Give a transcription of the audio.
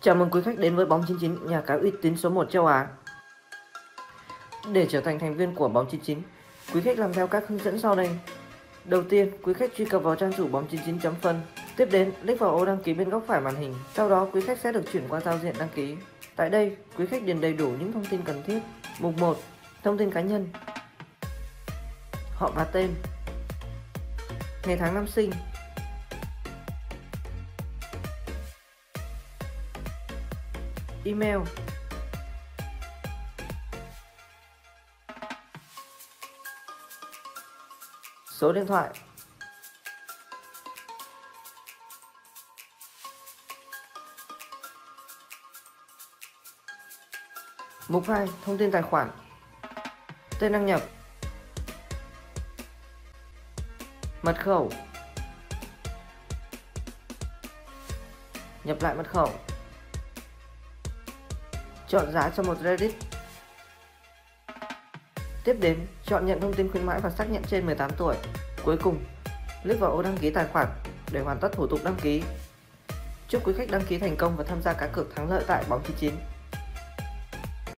Chào mừng quý khách đến với Bóng 99, nhà cái uy tín số 1 châu Á. Để trở thành thành viên của Bóng 99, quý khách làm theo các hướng dẫn sau đây. Đầu tiên, quý khách truy cập vào trang chủ bóng 99.phân. Tiếp đến, click vào ô đăng ký bên góc phải màn hình. Sau đó, quý khách sẽ được chuyển qua giao diện đăng ký. Tại đây, quý khách điền đầy đủ những thông tin cần thiết. Mục 1. Thông tin cá nhân. Họ và tên. Ngày tháng năm sinh, email. Số điện thoại. Mục 2. Thông tin tài khoản. Tên đăng nhập. Mật khẩu. Nhập lại mật khẩu. Chọn giá cho một Reddit. Tiếp đến, chọn nhận thông tin khuyến mãi và xác nhận trên 18 tuổi. Cuối cùng, click vào ô đăng ký tài khoản để hoàn tất thủ tục đăng ký. Chúc quý khách đăng ký thành công và tham gia cá cược thắng lợi tại bóng 99.